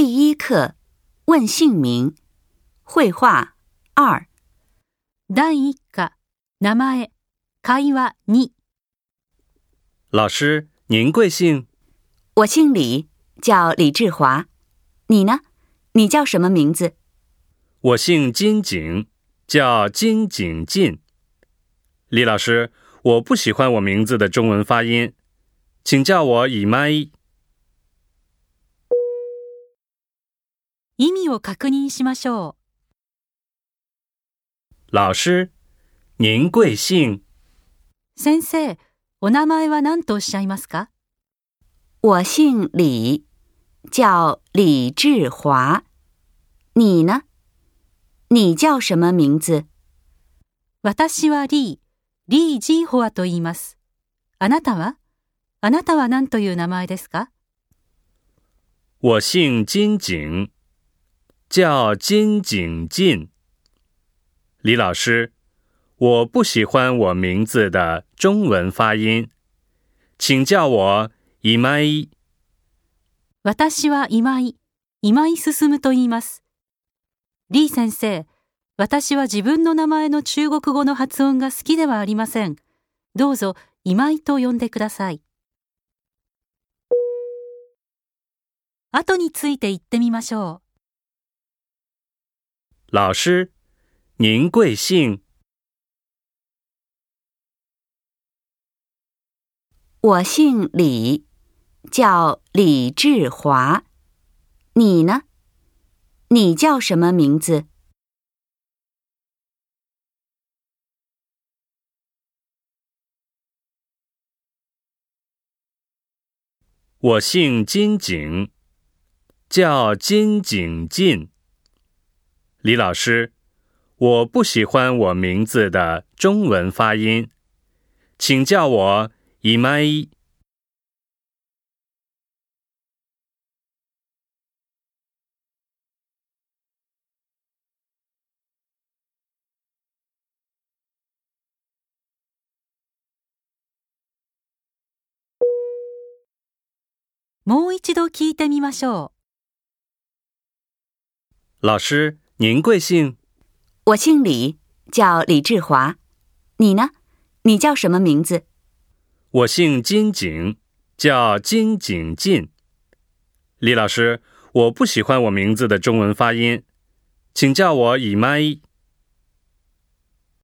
第一课，问姓名，绘画二。第一个 n a m e k a a 老师，您贵姓？我姓李，叫李志华。你呢？你叫什么名字？我姓金井，叫金井进。李老师，我不喜欢我名字的中文发音，请叫我 i m a 意味を確認しましょう。老您贵姓先生、お名前は何とおっしゃいますか我姓李、叫李志你呢你叫什么名字私はリリジーホと言います。あなたはあなたは何という名前ですか我姓金井。叫金井进。李老师，我不喜欢我名字的中文发音，请叫我今井。私は今井、今井進と言います。李先生、私は自分の名前の中国語の発音が好きではありません。どうぞ今井と呼んでください。後について言ってみましょう。老师，您贵姓？我姓李，叫李志华。你呢？你叫什么名字？我姓金井，叫金井进。李老师，我不喜欢我名字的中文发音，请叫我伊迈。もう一度聞いてみましょう。老师。您贵姓？我姓李，叫李志华。你呢？你叫什么名字？我姓金井，叫金井进。李老师，我不喜欢我名字的中文发音，请叫我以麦。